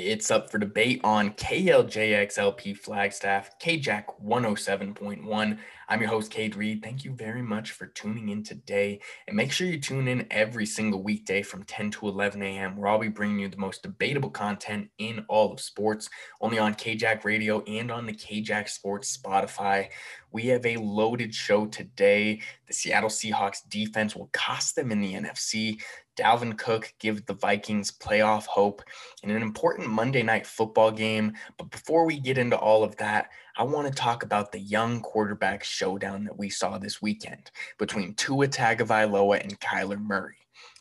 It's up for debate on KLJXLP Flagstaff, KJAC 107.1. I'm your host, Cade Reed. Thank you very much for tuning in today. And make sure you tune in every single weekday from 10 to 11 a.m., where I'll be bringing you the most debatable content in all of sports, only on KJAC Radio and on the KJAC Sports Spotify. We have a loaded show today. The Seattle Seahawks defense will cost them in the NFC. Dalvin Cook gives the Vikings playoff hope in an important Monday night football game. But before we get into all of that, I want to talk about the young quarterback showdown that we saw this weekend between Tua Tagovailoa and Kyler Murray.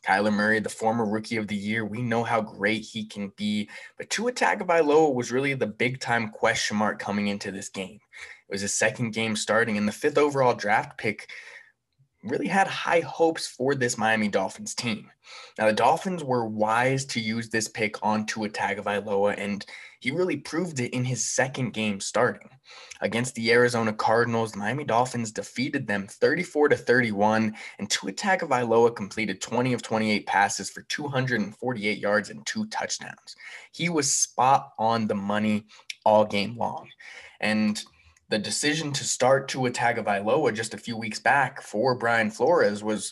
Kyler Murray, the former rookie of the year, we know how great he can be, but Tua Tagovailoa was really the big time question mark coming into this game. It was his second game starting, and the fifth overall draft pick really had high hopes for this Miami Dolphins team. Now, the Dolphins were wise to use this pick on Tua Tagovailoa, and he really proved it in his second game starting. Against the Arizona Cardinals, the Miami Dolphins defeated them 34 to 31, and Tua Tagovailoa completed 20 of 28 passes for 248 yards and two touchdowns. He was spot on the money all game long. And the decision to start Tua Tagovailoa just a few weeks back for Brian Flores was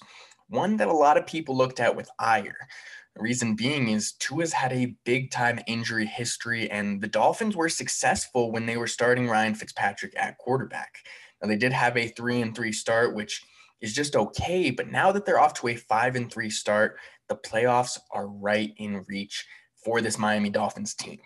one that a lot of people looked at with ire. The reason being is Tua's had a big time injury history, and the Dolphins were successful when they were starting Ryan Fitzpatrick at quarterback. Now, they did have a three and three start, which is just okay, but now that they're off to a five and three start, the playoffs are right in reach for this Miami Dolphins team.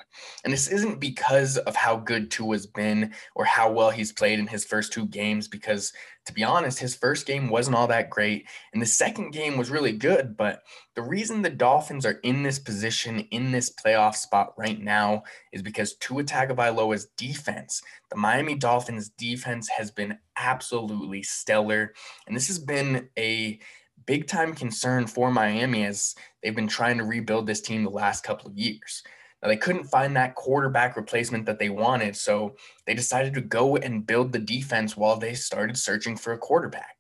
And this isn't because of how good Tua's been or how well he's played in his first two games, because to be honest, his first game wasn't all that great. And the second game was really good. But the reason the Dolphins are in this position, in this playoff spot right now, is because Tua Tagovailoa's defense, the Miami Dolphins defense, has been absolutely stellar. And this has been a big time concern for Miami as they've been trying to rebuild this team the last couple of years. Now, they couldn't find that quarterback replacement that they wanted, so they decided to go and build the defense while they started searching for a quarterback.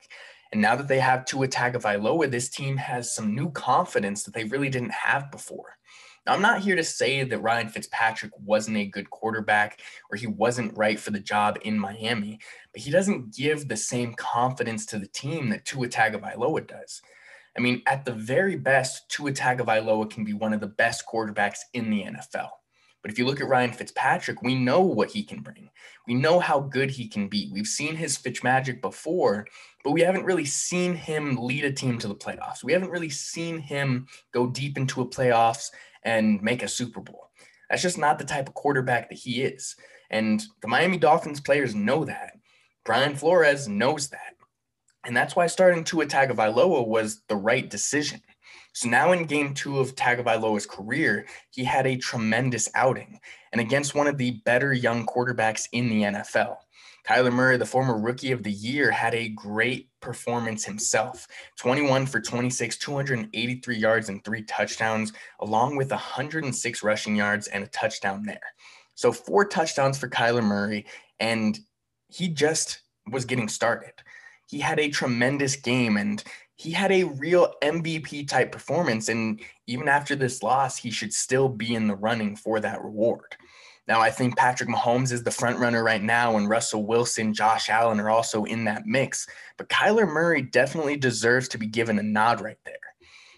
And now that they have Tua Tagovailoa, this team has some new confidence that they really didn't have before. I'm not here to say that Ryan Fitzpatrick wasn't a good quarterback or he wasn't right for the job in Miami, but he doesn't give the same confidence to the team that Tua Tagovailoa does. I mean, at the very best, Tua Tagovailoa can be one of the best quarterbacks in the NFL. But if you look at Ryan Fitzpatrick, we know what he can bring. We know how good he can be. We've seen his Fitzmagic before, but we haven't really seen him lead a team to the playoffs. We haven't really seen him go deep into a playoffs and make a Super Bowl. That's just not the type of quarterback that he is. And the Miami Dolphins players know that. Brian Flores knows that. And that's why starting Tua Tagovailoa was the right decision. So now in game two of Tagovailoa's career, he had a tremendous outing and against one of the better young quarterbacks in the NFL. Kyler Murray, the former rookie of the year, had a great performance himself 21 for 26, 283 yards and three touchdowns, along with 106 rushing yards and a touchdown there. So, four touchdowns for Kyler Murray, and he just was getting started. He had a tremendous game and he had a real MVP type performance. And even after this loss, he should still be in the running for that reward. Now, I think Patrick Mahomes is the front runner right now, and Russell Wilson, Josh Allen are also in that mix. But Kyler Murray definitely deserves to be given a nod right there.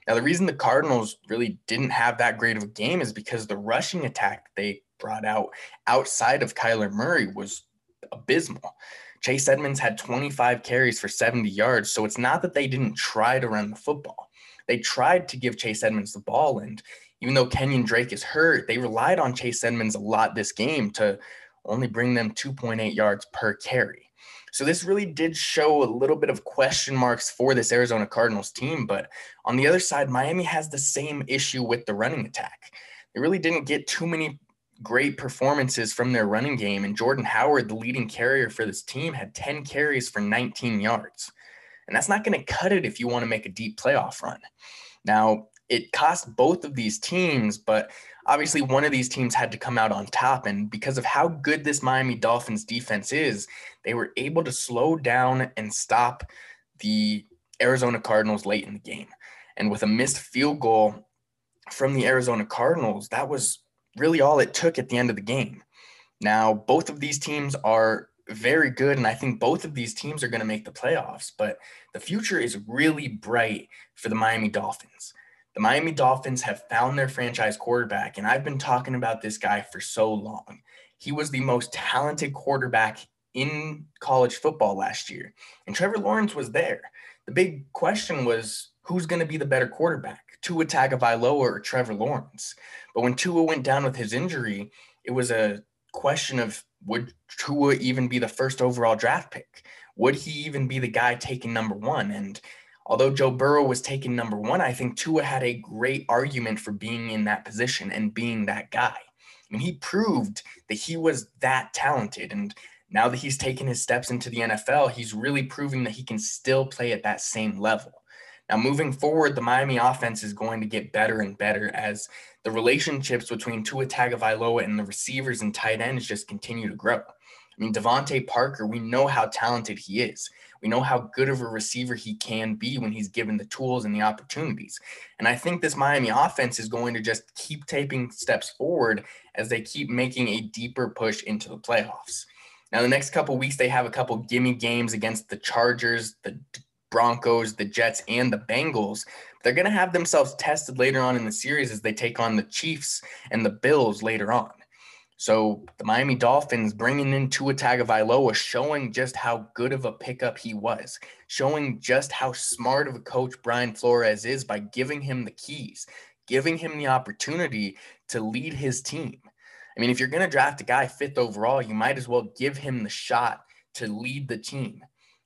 Now, the reason the Cardinals really didn't have that great of a game is because the rushing attack they brought out outside of Kyler Murray was abysmal. Chase Edmonds had 25 carries for 70 yards. So it's not that they didn't try to run the football. They tried to give Chase Edmonds the ball. And even though Kenyon Drake is hurt, they relied on Chase Edmonds a lot this game to only bring them 2.8 yards per carry. So this really did show a little bit of question marks for this Arizona Cardinals team. But on the other side, Miami has the same issue with the running attack. They really didn't get too many great performances from their running game. And Jordan Howard, the leading carrier for this team, had 10 carries for 19 yards. And that's not going to cut it if you want to make a deep playoff run. Now, it cost both of these teams, but obviously one of these teams had to come out on top. And because of how good this Miami Dolphins defense is, they were able to slow down and stop the Arizona Cardinals late in the game. And with a missed field goal from the Arizona Cardinals, that was really all it took at the end of the game. Now, both of these teams are very good, and I think both of these teams are going to make the playoffs, but the future is really bright for the Miami Dolphins. The Miami Dolphins have found their franchise quarterback, and I've been talking about this guy for so long. He was the most talented quarterback in college football last year, and Trevor Lawrence was there. The big question was who's going to be the better quarterback, Tua Tagovailoa or Trevor Lawrence? But when Tua went down with his injury, it was a question of would Tua even be the first overall draft pick? Would he even be the guy taking number one? And although Joe Burrow was taken number one, I think Tua had a great argument for being in that position and being that guy. I mean, he proved that he was that talented. And now that he's taken his steps into the NFL, he's really proving that he can still play at that same level. Now, moving forward, the Miami offense is going to get better and better as the relationships between Tua Tagovailoa and the receivers and tight ends just continue to grow. I mean, DeVante Parker, we know how talented he is. We know how good of a receiver he can be when he's given the tools and the opportunities. And I think this Miami offense is going to just keep taking steps forward as they keep making a deeper push into the playoffs. Now, the next couple weeks, they have a couple gimme games against the Chargers, the Broncos, the Jets, and the Bengals. They're going to have themselves tested later on in the series as they take on the Chiefs and the Bills later on. So the Miami Dolphins bringing in Tua Tagovailoa, showing just how good of a pickup he was, showing just how smart of a coach Brian Flores is by giving him the keys, giving him the opportunity to lead his team. I mean, if you're going to draft a guy fifth overall, you might as well give him the shot to lead the team.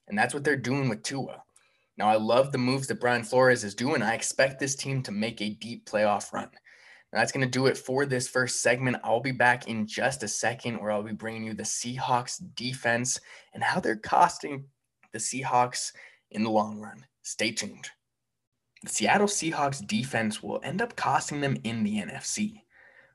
And that's what they're doing with Tua. Now, I love the moves that Brian Flores is doing. I expect this team to make a deep playoff run. That's going to do it for this first segment. I'll be back in just a second where I'll be bringing you the Seahawks defense and how they're costing the Seahawks in the long run. Stay tuned. The Seattle Seahawks defense will end up costing them in the NFC.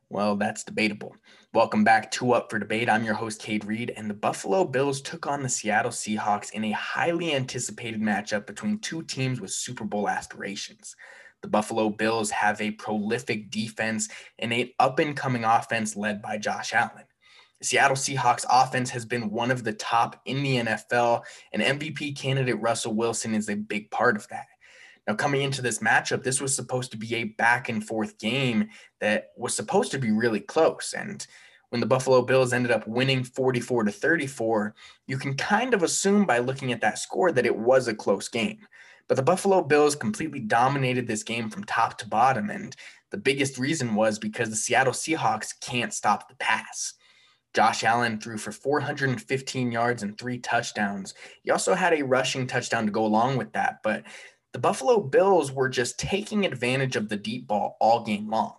Well, that's debatable. Welcome back to Up for Debate. I'm your host, Cade Reed, and the Buffalo Bills took on the Seattle Seahawks in a highly anticipated matchup between two teams with Super Bowl aspirations. The Buffalo Bills have a prolific defense and an up and coming offense led by Josh Allen. The Seattle Seahawks offense has been one of the top in the NFL, and MVP candidate Russell Wilson is a big part of that. Now, coming into this matchup, this was supposed to be a back and forth game that was supposed to be really close. And when the Buffalo Bills ended up winning 44 to 34, you can kind of assume by looking at that score that it was a close game. But the Buffalo Bills completely dominated this game from top to bottom. And the biggest reason was because the Seattle Seahawks can't stop the pass. Josh Allen threw for 415 yards and three touchdowns. He also had a rushing touchdown to go along with that, but the Buffalo Bills were just taking advantage of the deep ball all game long.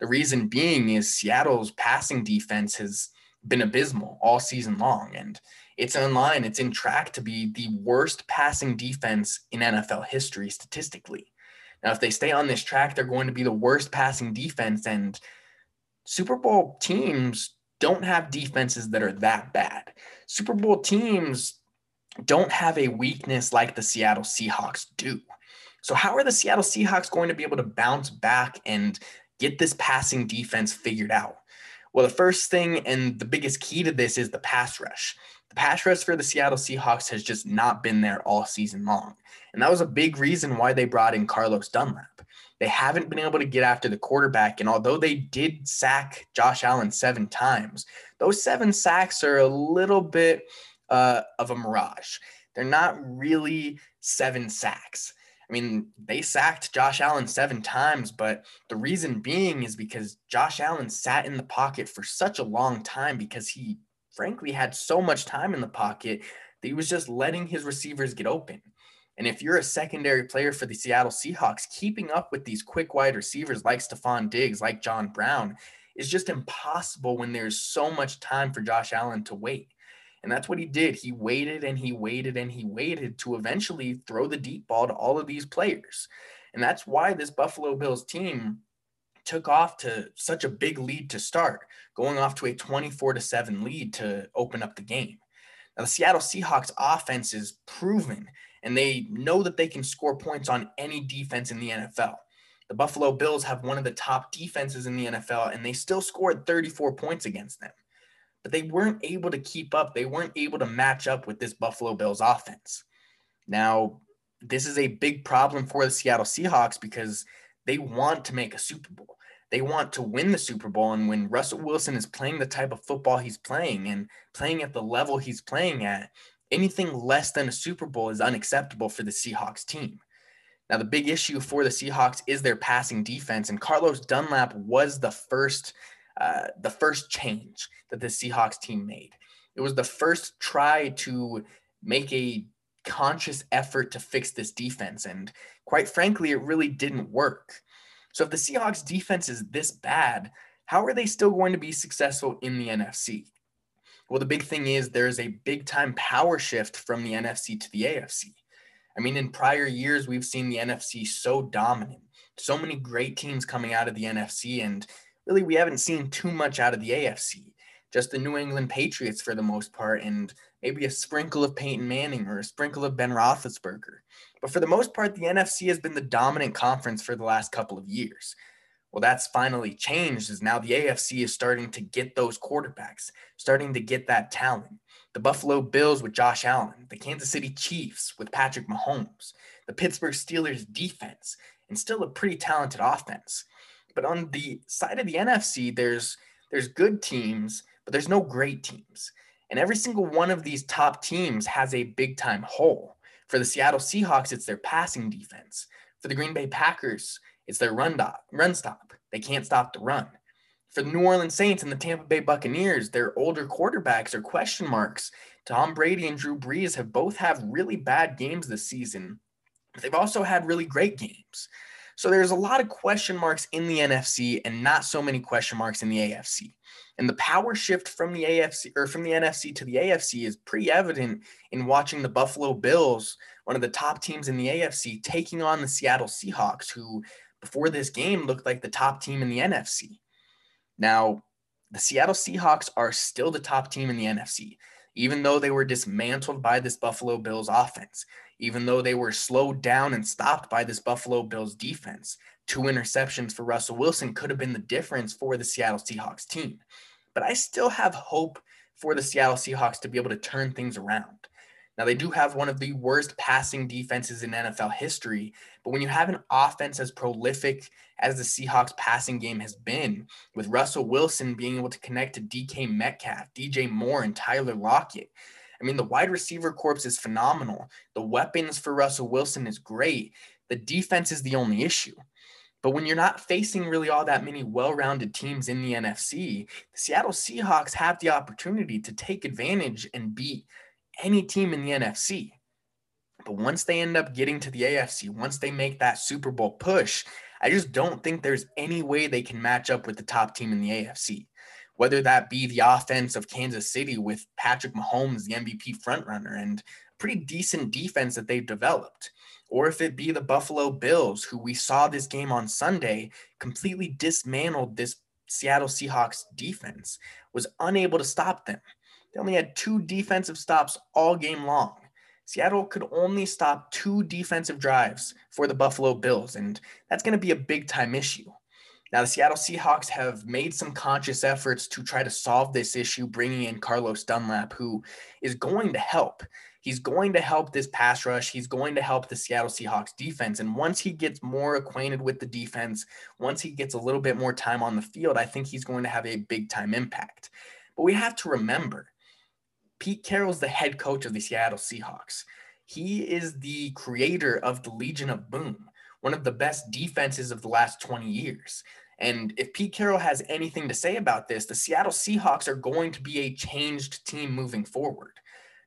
The reason being is Seattle's passing defense has been abysmal all season long, and it's online, it's in track to be the worst passing defense in NFL history statistically. Now, if they stay on this track, they're going to be the worst passing defense, and Super Bowl teams don't have defenses that are that bad. Super Bowl teams don't have a weakness like the Seattle Seahawks do. So, how are the Seattle Seahawks going to be able to bounce back and get this passing defense figured out? Well, the first thing and the biggest key to this is the pass rush. The pass rush for the Seattle Seahawks has just not been there all season long. And that was a big reason why they brought in Carlos Dunlap. They haven't been able to get after the quarterback. And although they did sack Josh Allen seven times, those seven sacks are a little bit uh, of a mirage. They're not really seven sacks. I mean, they sacked Josh Allen seven times, but the reason being is because Josh Allen sat in the pocket for such a long time because he, frankly, had so much time in the pocket that he was just letting his receivers get open. And if you're a secondary player for the Seattle Seahawks, keeping up with these quick wide receivers like Stefon Diggs, like John Brown, is just impossible when there's so much time for Josh Allen to wait. And that's what he did. He waited and he waited and he waited to eventually throw the deep ball to all of these players. And that's why this Buffalo Bills team took off to such a big lead to start, going off to a 24 to 7 lead to open up the game. Now, the Seattle Seahawks offense is proven and they know that they can score points on any defense in the NFL. The Buffalo Bills have one of the top defenses in the NFL, and they still scored 34 points against them. But they weren't able to keep up. They weren't able to match up with this Buffalo Bills offense. Now, this is a big problem for the Seattle Seahawks because they want to make a Super Bowl. They want to win the Super Bowl. And when Russell Wilson is playing the type of football he's playing and playing at the level he's playing at, anything less than a Super Bowl is unacceptable for the Seahawks team. Now, the big issue for the Seahawks is their passing defense, and Carlos Dunlap was the first, uh, the first change that the Seahawks team made. It was the first try to make a conscious effort to fix this defense, and quite frankly, it really didn't work. So, if the Seahawks defense is this bad, how are they still going to be successful in the NFC? Well, the big thing is there's a big time power shift from the NFC to the AFC. I mean, in prior years, we've seen the NFC so dominant, so many great teams coming out of the NFC, and really we haven't seen too much out of the AFC. Just the New England Patriots for the most part, and maybe a sprinkle of Peyton Manning or a sprinkle of Ben Roethlisberger. But for the most part, the NFC has been the dominant conference for the last couple of years. Well, that's finally changed as now the AFC is starting to get those quarterbacks, starting to get that talent the Buffalo Bills with Josh Allen, the Kansas City Chiefs with Patrick Mahomes, the Pittsburgh Steelers defense, and still a pretty talented offense. But on the side of the NFC, there's there's good teams, but there's no great teams. And every single one of these top teams has a big time hole. For the Seattle Seahawks, it's their passing defense. For the Green Bay Packers, it's their run, dot, run stop. They can't stop the run for the New Orleans Saints and the Tampa Bay Buccaneers, their older quarterbacks are question marks. Tom Brady and Drew Brees have both had really bad games this season. But they've also had really great games. So there's a lot of question marks in the NFC and not so many question marks in the AFC. And the power shift from the AFC or from the NFC to the AFC is pretty evident in watching the Buffalo Bills, one of the top teams in the AFC, taking on the Seattle Seahawks, who before this game looked like the top team in the NFC. Now, the Seattle Seahawks are still the top team in the NFC, even though they were dismantled by this Buffalo Bills offense, even though they were slowed down and stopped by this Buffalo Bills defense. Two interceptions for Russell Wilson could have been the difference for the Seattle Seahawks team. But I still have hope for the Seattle Seahawks to be able to turn things around. Now, they do have one of the worst passing defenses in NFL history, but when you have an offense as prolific as the Seahawks passing game has been, with Russell Wilson being able to connect to DK Metcalf, DJ Moore, and Tyler Lockett, I mean, the wide receiver corps is phenomenal. The weapons for Russell Wilson is great. The defense is the only issue. But when you're not facing really all that many well rounded teams in the NFC, the Seattle Seahawks have the opportunity to take advantage and beat any team in the NFC. But once they end up getting to the AFC, once they make that Super Bowl push, I just don't think there's any way they can match up with the top team in the AFC. Whether that be the offense of Kansas City with Patrick Mahomes, the MVP frontrunner, and pretty decent defense that they've developed, or if it be the Buffalo Bills, who we saw this game on Sunday completely dismantled this Seattle Seahawks defense, was unable to stop them. They only had two defensive stops all game long. Seattle could only stop two defensive drives for the Buffalo Bills, and that's going to be a big time issue. Now, the Seattle Seahawks have made some conscious efforts to try to solve this issue, bringing in Carlos Dunlap, who is going to help. He's going to help this pass rush. He's going to help the Seattle Seahawks defense. And once he gets more acquainted with the defense, once he gets a little bit more time on the field, I think he's going to have a big time impact. But we have to remember Pete Carroll's the head coach of the Seattle Seahawks. He is the creator of the Legion of Boom, one of the best defenses of the last 20 years. And if Pete Carroll has anything to say about this, the Seattle Seahawks are going to be a changed team moving forward.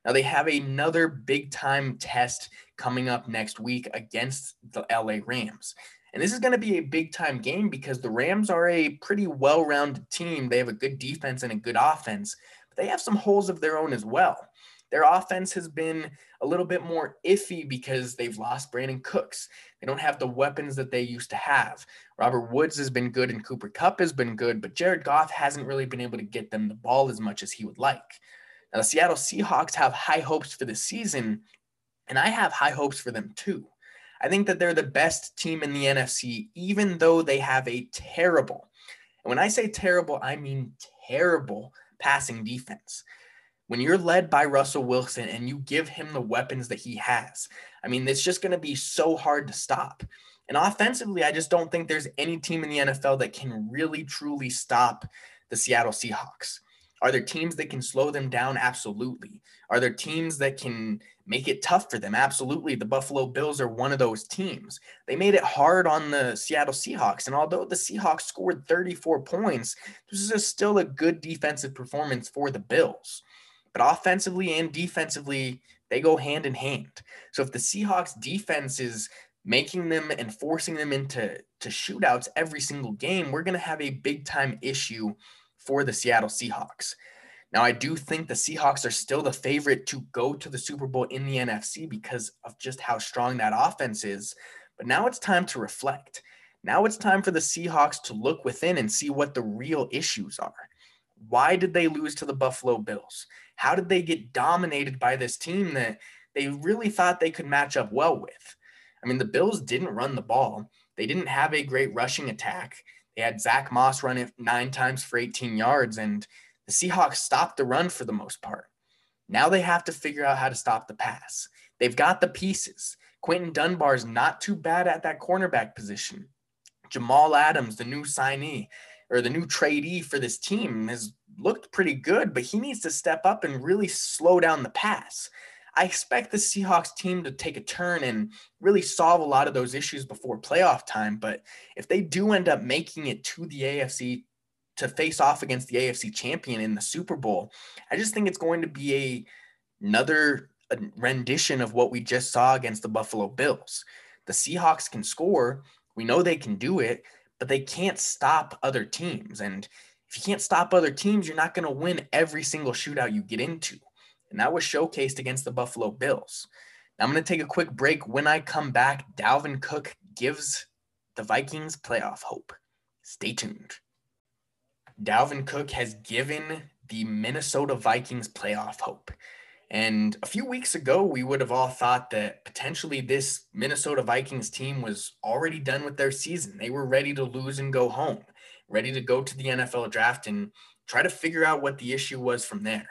Now, they have another big time test coming up next week against the LA Rams. And this is going to be a big time game because the Rams are a pretty well rounded team. They have a good defense and a good offense but they have some holes of their own as well. Their offense has been a little bit more iffy because they've lost Brandin Cooks. They don't have the weapons that they used to have. Robert Woods has been good and Cooper Kupp has been good, but Jared Goff hasn't really been able to get them the ball as much as he would like. Now, the Seattle Seahawks have high hopes for the season, and I have high hopes for them too. I think that they're the best team in the NFC, even though they have a terrible, and when I say terrible, I mean terrible passing defense. When you're led by Russell Wilson and you give him the weapons that he has, I mean, it's just going to be so hard to stop. And offensively, I just don't think there's any team in the NFL that can really truly stop the Seattle Seahawks. Are there teams that can slow them down? Absolutely. Are there teams that can make it tough for them? Absolutely. The Buffalo Bills are one of those teams. They made it hard on the Seattle Seahawks. And although the Seahawks scored 34 points, this is still a good defensive performance for the Bills. But offensively and defensively, they go hand in hand. So if the Seahawks defense is making them and forcing them into to shootouts every single game, we're going to have a big time issue for the Seattle Seahawks. Now, I do think the Seahawks are still the favorite to go to the Super Bowl in the NFC because of just how strong that offense is. But now it's time to reflect. Now it's time for the Seahawks to look within and see what the real issues are. Why did they lose to the Buffalo Bills? How did they get dominated by this team that they really thought they could match up well with? I mean, the Bills didn't run the ball. They didn't have a great rushing attack. They had Zack Moss run it nine times for 18 yards, and the Seahawks stopped the run for the most part. Now they have to figure out how to stop the pass. They've got the pieces. Quinton Dunbar's not too bad at that cornerback position. Jamal Adams, the new signee or the new tradee for this team, has looked pretty good, but he needs to step up and really slow down the pass. I expect the Seahawks team to take a turn and really solve a lot of those issues before playoff time. But if they do end up making it to the AFC to face off against the AFC champion in the Super Bowl, I just think it's going to be a another rendition of what we just saw against the Buffalo Bills. The Seahawks can score. We know they can do it, but they can't stop other teams. And if you can't stop other teams, you're not going to win every single shootout you get into and that was showcased against the Buffalo Bills. Now I'm going to take a quick break. When I come back, Dalvin Cook gives the Vikings playoff hope. Stay tuned. Dalvin Cook has given the Minnesota Vikings playoff hope. And a few weeks ago, we would have all thought that potentially this Minnesota Vikings team was already done with their season. They were ready to lose and go home, ready to go to the NFL draft and try to figure out what the issue was from there.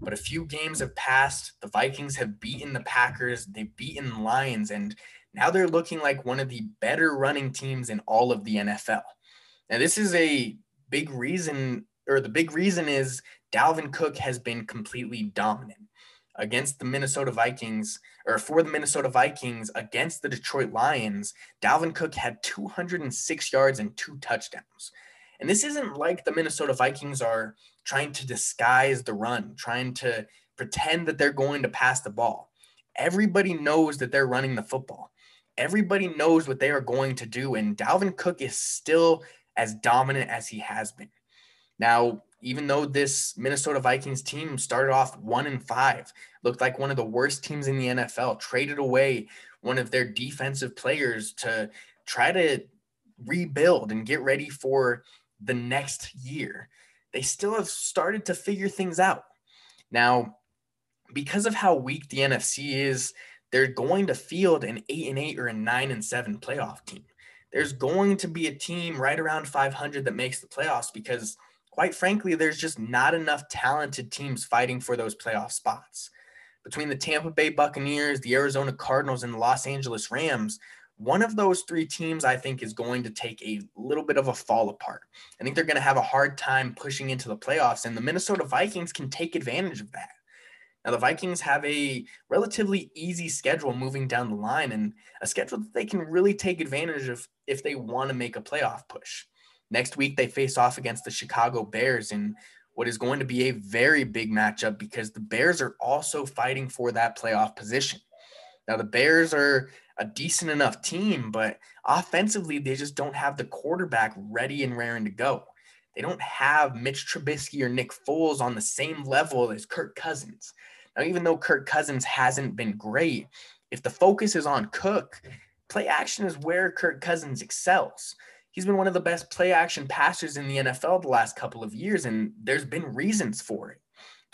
But a few games have passed. The Vikings have beaten the Packers, they've beaten Lions, and now they're looking like one of the better running teams in all of the NFL. Now, this is a big reason, or the big reason is Dalvin Cook has been completely dominant against the Minnesota Vikings, or for the Minnesota Vikings against the Detroit Lions. Dalvin Cook had 206 yards and two touchdowns. And this isn't like the Minnesota Vikings are trying to disguise the run, trying to pretend that they're going to pass the ball. Everybody knows that they're running the football. Everybody knows what they are going to do. And Dalvin Cook is still as dominant as he has been. Now, even though this Minnesota Vikings team started off one and five, looked like one of the worst teams in the NFL, traded away one of their defensive players to try to rebuild and get ready for the next year they still have started to figure things out. Now, because of how weak the NFC is, they're going to field an eight and eight or a nine and seven playoff team. There's going to be a team right around 500 that makes the playoffs because, quite frankly, there's just not enough talented teams fighting for those playoff spots. Between the Tampa Bay Buccaneers, the Arizona Cardinals, and the Los Angeles Rams, one of those three teams, I think, is going to take a little bit of a fall apart. I think they're going to have a hard time pushing into the playoffs, and the Minnesota Vikings can take advantage of that. Now, the Vikings have a relatively easy schedule moving down the line, and a schedule that they can really take advantage of if they want to make a playoff push. Next week, they face off against the Chicago Bears in what is going to be a very big matchup because the Bears are also fighting for that playoff position. Now, the Bears are a decent enough team, but offensively, they just don't have the quarterback ready and raring to go. They don't have Mitch Trubisky or Nick Foles on the same level as Kirk Cousins. Now, even though Kirk Cousins hasn't been great, if the focus is on Cook, play action is where Kirk Cousins excels. He's been one of the best play action passers in the NFL the last couple of years, and there's been reasons for it.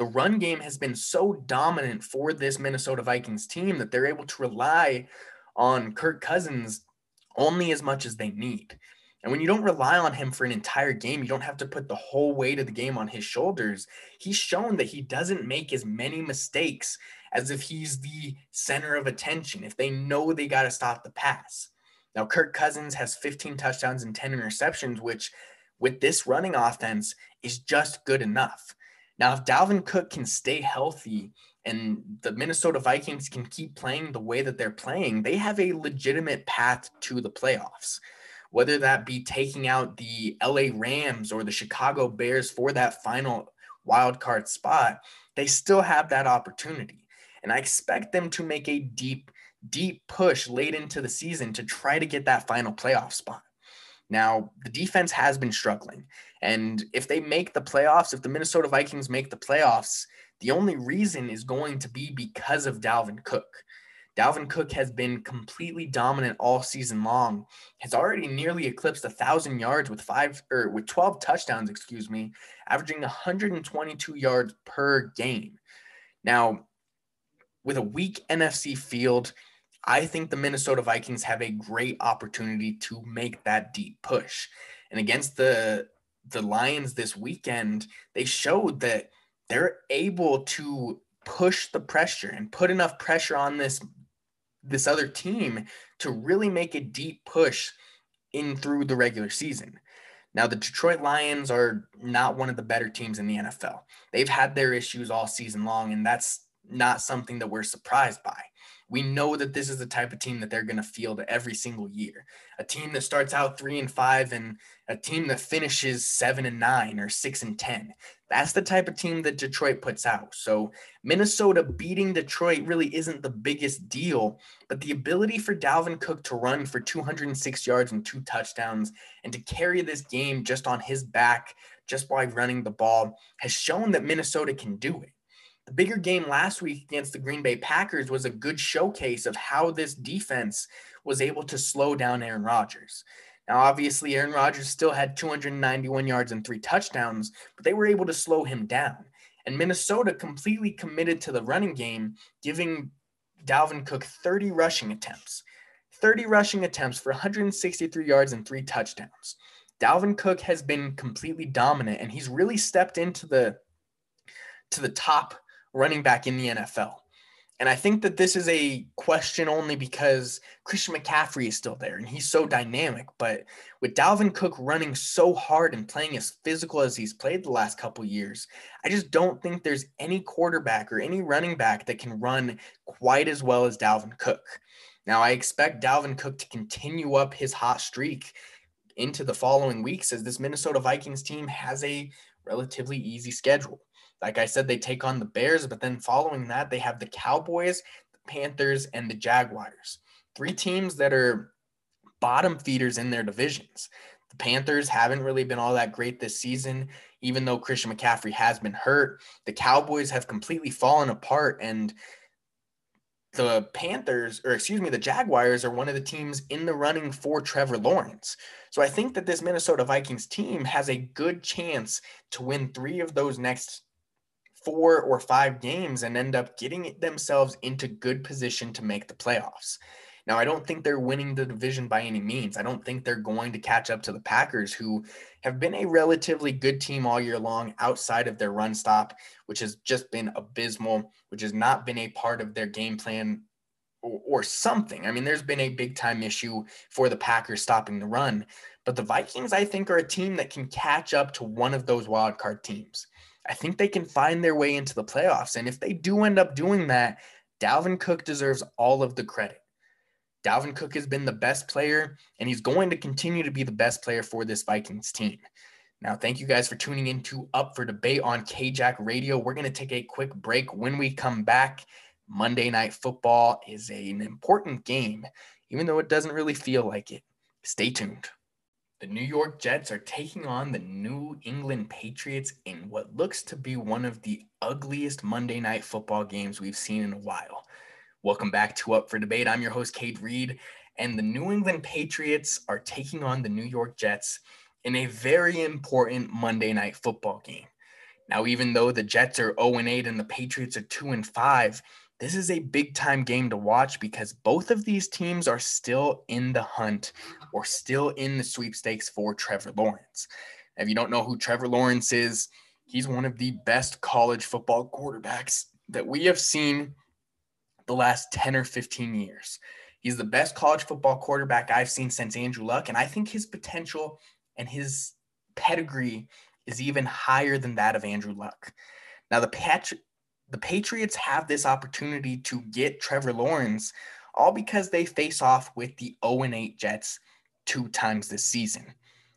The run game has been so dominant for this Minnesota Vikings team that they're able to rely on Kirk Cousins only as much as they need. And when you don't rely on him for an entire game, you don't have to put the whole weight of the game on his shoulders. He's shown that he doesn't make as many mistakes as if he's the center of attention, if they know they got to stop the pass. Now, Kirk Cousins has 15 touchdowns and 10 interceptions, which with this running offense is just good enough. Now, if Dalvin Cook can stay healthy and the Minnesota Vikings can keep playing the way that they're playing, they have a legitimate path to the playoffs. Whether that be taking out the LA Rams or the Chicago Bears for that final wild card spot, they still have that opportunity. And I expect them to make a deep, deep push late into the season to try to get that final playoff spot. Now, the defense has been struggling. And if they make the playoffs, if the Minnesota Vikings make the playoffs, the only reason is going to be because of Dalvin Cook. Dalvin Cook has been completely dominant all season long. Has already nearly eclipsed a thousand yards with five or with 12 touchdowns, excuse me, averaging 122 yards per game. Now, with a weak NFC field, I think the Minnesota Vikings have a great opportunity to make that deep push. And against the the Lions this weekend, they showed that they're able to push the pressure and put enough pressure on this this other team to really make a deep push in through the regular season. Now, the Detroit Lions are not one of the better teams in the NFL. They've had their issues all season long, and that's not something that we're surprised by. We know that this is the type of team that they're going to field every single year. A team that starts out three and five and a team that finishes seven and nine or six and 10. That's the type of team that Detroit puts out. So Minnesota beating Detroit really isn't the biggest deal, but the ability for Dalvin Cook to run for 206 yards and two touchdowns and to carry this game just on his back, just by running the ball, has shown that Minnesota can do it. The bigger game last week against the Green Bay Packers was a good showcase of how this defense was able to slow down Aaron Rodgers. Now, obviously, Aaron Rodgers still had 291 yards and three touchdowns, but they were able to slow him down. And Minnesota completely committed to the running game, giving Dalvin Cook 30 rushing attempts. 30 rushing attempts for 163 yards and three touchdowns. Dalvin Cook has been completely dominant and he's really stepped into the to the top running back in the NFL. And I think that this is a question only because Christian McCaffrey is still there and he's so dynamic. But with Dalvin Cook running so hard and playing as physical as he's played the last couple years, I just don't think there's any quarterback or any running back that can run quite as well as Dalvin Cook. Now, I expect Dalvin Cook to continue up his hot streak into the following weeks as this Minnesota Vikings team has a relatively easy schedule. Like I said, they take on the Bears, but then following that, they have the Cowboys, the Panthers, and the Jaguars. Three teams that are bottom feeders in their divisions. The Panthers haven't really been all that great this season, even though Christian McCaffrey has been hurt. The Cowboys have completely fallen apart, and the Panthers, or excuse me, the Jaguars are one of the teams in the running for Trevor Lawrence. So I think that this Minnesota Vikings team has a good chance to win three of those next four or five games and end up getting themselves into good position to make the playoffs. Now, I don't think they're winning the division by any means. I don't think they're going to catch up to the Packers, who have been a relatively good team all year long outside of their run stop, which has just been abysmal, which has not been a part of their game plan or, or something. I mean, there's been a big time issue for the Packers stopping the run. But the Vikings, I think, are a team that can catch up to one of those wild card teams. I think they can find their way into the playoffs. And if they do end up doing that, Dalvin Cook deserves all of the credit. Dalvin Cook has been the best player, and he's going to continue to be the best player for this Vikings team. Now, thank you guys for tuning in to Up for Debate on KJAC Radio. We're going to take a quick break. When we come back, Monday Night Football is an important game, even though it doesn't really feel like it. Stay tuned. The New York Jets are taking on the New England Patriots in what looks to be one of the ugliest Monday night football games we've seen in a while. Welcome back to Up for Debate. I'm your host, Cade Reed, and the New England Patriots are taking on the New York Jets in a very important Monday night football game. Now, even though the Jets are 0 8 and the Patriots are 2 and 5, this is a big time game to watch because both of these teams are still in the hunt or still in the sweepstakes for Trevor Lawrence. If you don't know who Trevor Lawrence is, he's one of the best college football quarterbacks that we have seen the last 10 or 15 years. He's the best college football quarterback I've seen since Andrew Luck. And I think his potential and his pedigree is even higher than that of Andrew Luck. Now, the, Pat- the Patriots have this opportunity to get Trevor Lawrence all because they face off with the 0 8 Jets two times this season.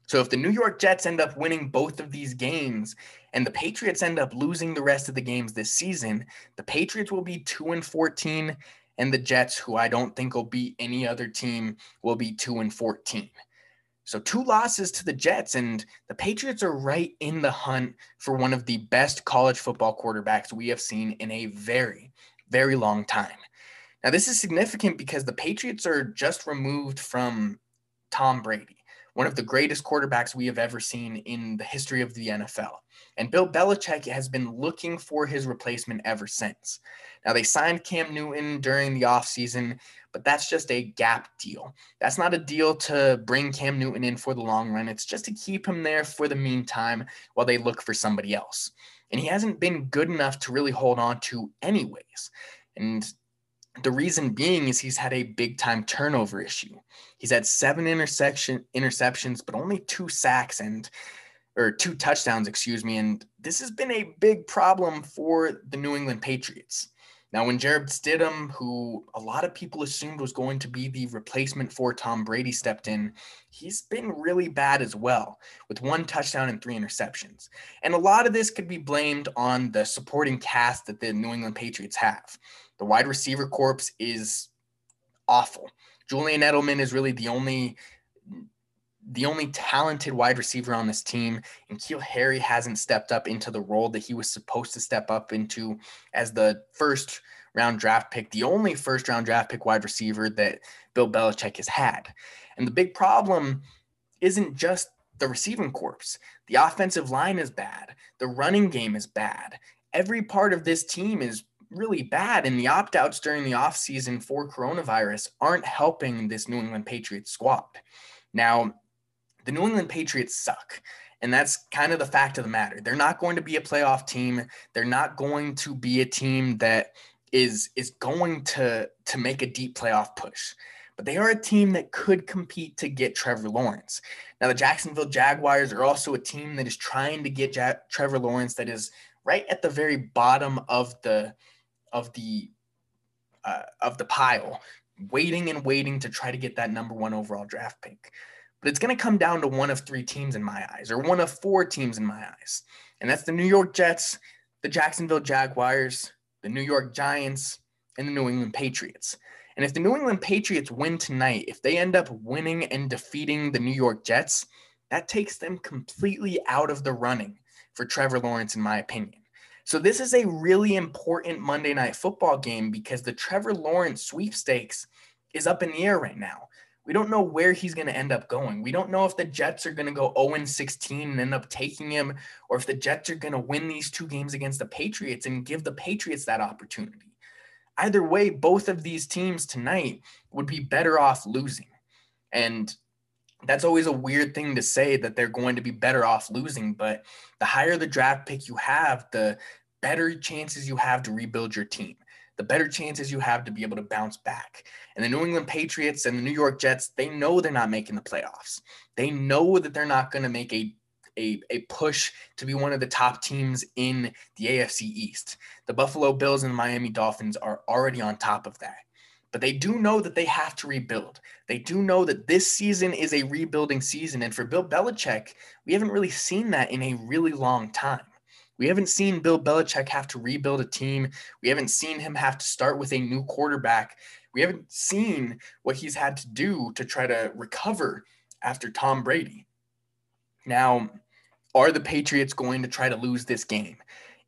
So if the New York Jets end up winning both of these games and the Patriots end up losing the rest of the games this season, the Patriots will be 2 and 14 and the Jets, who I don't think will beat any other team, will be 2 and 14. So two losses to the Jets and the Patriots are right in the hunt for one of the best college football quarterbacks we have seen in a very very long time. Now this is significant because the Patriots are just removed from Tom Brady one of the greatest quarterbacks we have ever seen in the history of the NFL. And Bill Belichick has been looking for his replacement ever since. Now, they signed Cam Newton during the offseason, but that's just a gap deal. That's not a deal to bring Cam Newton in for the long run. It's just to keep him there for the meantime while they look for somebody else. And he hasn't been good enough to really hold on to, anyways. And the reason being is he's had a big time turnover issue. He's had seven intersection interceptions, but only two sacks and or two touchdowns, excuse me. And this has been a big problem for the New England Patriots. Now, when Jarrett Stidham, who a lot of people assumed was going to be the replacement for Tom Brady, stepped in, he's been really bad as well, with one touchdown and three interceptions. And a lot of this could be blamed on the supporting cast that the New England Patriots have. The wide receiver corps is awful. Julian Edelman is really the only the only talented wide receiver on this team, and N'Keal Harry hasn't stepped up into the role that he was supposed to step up into as the first round draft pick, the only first round draft pick wide receiver that Bill Belichick has had. And the big problem isn't just the receiving corps. The offensive line is bad. The running game is bad. Every part of this team is really bad. And the opt outs during the offseason for coronavirus aren't helping this New England Patriots squad. Now, the New England Patriots suck. And that's kind of the fact of the matter. They're not going to be a playoff team. They're not going to be a team that is is going to to make a deep playoff push. But they are a team that could compete to get Trevor Lawrence. Now the Jacksonville Jaguars are also a team that is trying to get ja- Trevor Lawrence that is right at the very bottom of the of the uh, of the pile, waiting and waiting to try to get that number one overall draft pick. But it's going to come down to one of three teams in my eyes, or one of four teams in my eyes, and that's the New York Jets, the Jacksonville Jaguars, the New York Giants, and the New England Patriots. And if the New England Patriots win tonight, if they end up winning and defeating the New York Jets, that takes them completely out of the running for Trevor Lawrence, in my opinion. So this is a really important Monday night football game because the Trevor Lawrence sweepstakes is up in the air right now. We don't know where he's going to end up going. We don't know if the Jets are going to go 0 16 and end up taking him, or if the Jets are going to win these two games against the Patriots and give the Patriots that opportunity. Either way, both of these teams tonight would be better off losing. And that's always a weird thing to say that they're going to be better off losing. But the higher the draft pick you have, the better chances you have to rebuild your team, the better chances you have to be able to bounce back. And the New England Patriots and the New York Jets, they know they're not making the playoffs. They know that they're not going to make a a, a push to be one of the top teams in the AFC East. The Buffalo Bills and Miami Dolphins are already on top of that but they do know that they have to rebuild. They do know that this season is a rebuilding season. And for Bill Belichick, we haven't really seen that in a really long time. We haven't seen Bill Belichick have to rebuild a team. We haven't seen him have to start with a new quarterback. We haven't seen what he's had to do to try to recover after Tom Brady. Now, are the Patriots going to try to lose this game?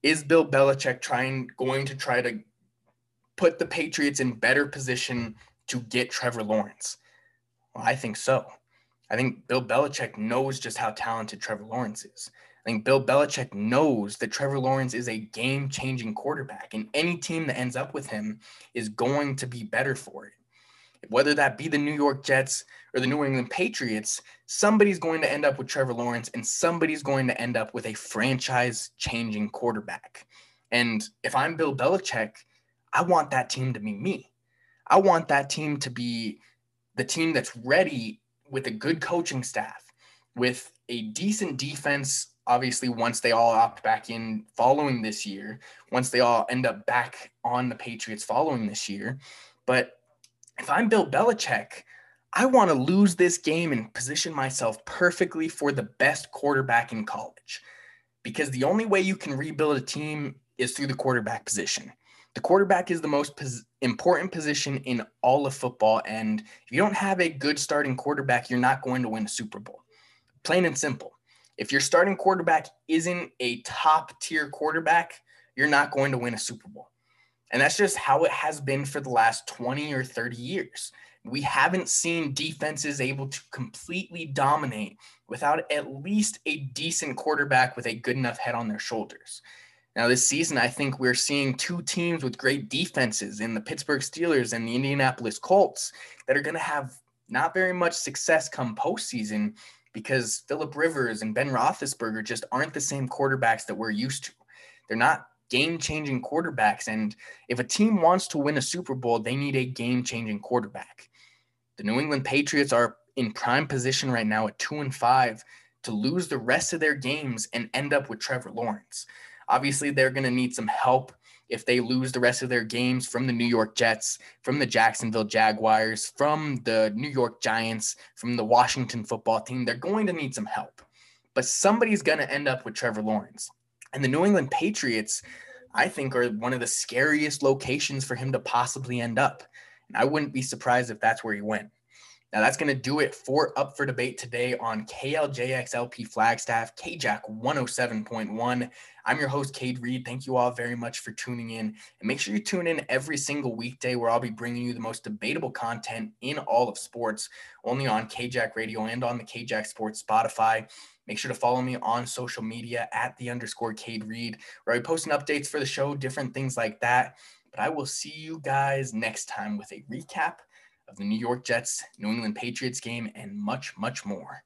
Is Bill Belichick trying going to try to put the Patriots in better position to get Trevor Lawrence? Well, I think so. I think Bill Belichick knows just how talented Trevor Lawrence is. I think Bill Belichick knows that Trevor Lawrence is a game changing quarterback, and any team that ends up with him is going to be better for it. Whether that be the New York Jets or the New England Patriots, somebody's going to end up with Trevor Lawrence and somebody's going to end up with a franchise changing quarterback. And if I'm Bill Belichick, I want that team to be me. I want that team to be the team that's ready with a good coaching staff, with a decent defense obviously once they all opt back in following this year, once they all end up back on the Patriots following this year. But if I'm Bill Belichick, I want to lose this game and position myself perfectly for the best quarterback in college. Because the only way you can rebuild a team is through the quarterback position. The quarterback is the most pos- important position in all of football. And if you don't have a good starting quarterback, you're not going to win a Super Bowl. Plain and simple. If your starting quarterback isn't a top tier quarterback, you're not going to win a Super Bowl. And that's just how it has been for the last 20 or 30 years. We haven't seen defenses able to completely dominate without at least a decent quarterback with a good enough head on their shoulders. Now, this season, I think we're seeing two teams with great defenses in the Pittsburgh Steelers and the Indianapolis Colts that are going to have not very much success come postseason because Philip Rivers and Ben Roethlisberger just aren't the same quarterbacks that we're used to. They're not game changing quarterbacks. And if a team wants to win a Super Bowl, they need a game changing quarterback. The New England Patriots are in prime position right now at two and five to lose the rest of their games and end up with Trevor Lawrence. Obviously, they're going to need some help if they lose the rest of their games from the New York Jets, from the Jacksonville Jaguars, from the New York Giants, from the Washington football team, they're going to need some help. But somebody's going to end up with Trevor Lawrence. And the New England Patriots, I think, are one of the scariest locations for him to possibly end up. And I wouldn't be surprised if that's where he went. Now, that's going to do it for Up for Debate today on KLJXLP Flagstaff, KJAC 107.1. I'm your host, Cade Reed. Thank you all very much for tuning in. And make sure you tune in every single weekday where I'll be bringing you the most debatable content in all of sports, only on KJAC Radio and on the KJAC Sports Spotify. Make sure to follow me on social media at the underscore Cade Reed, where I post updates for the show, different things like that. But I will see you guys next time with a recap of the New York Jets, New England Patriots game, and much, much more.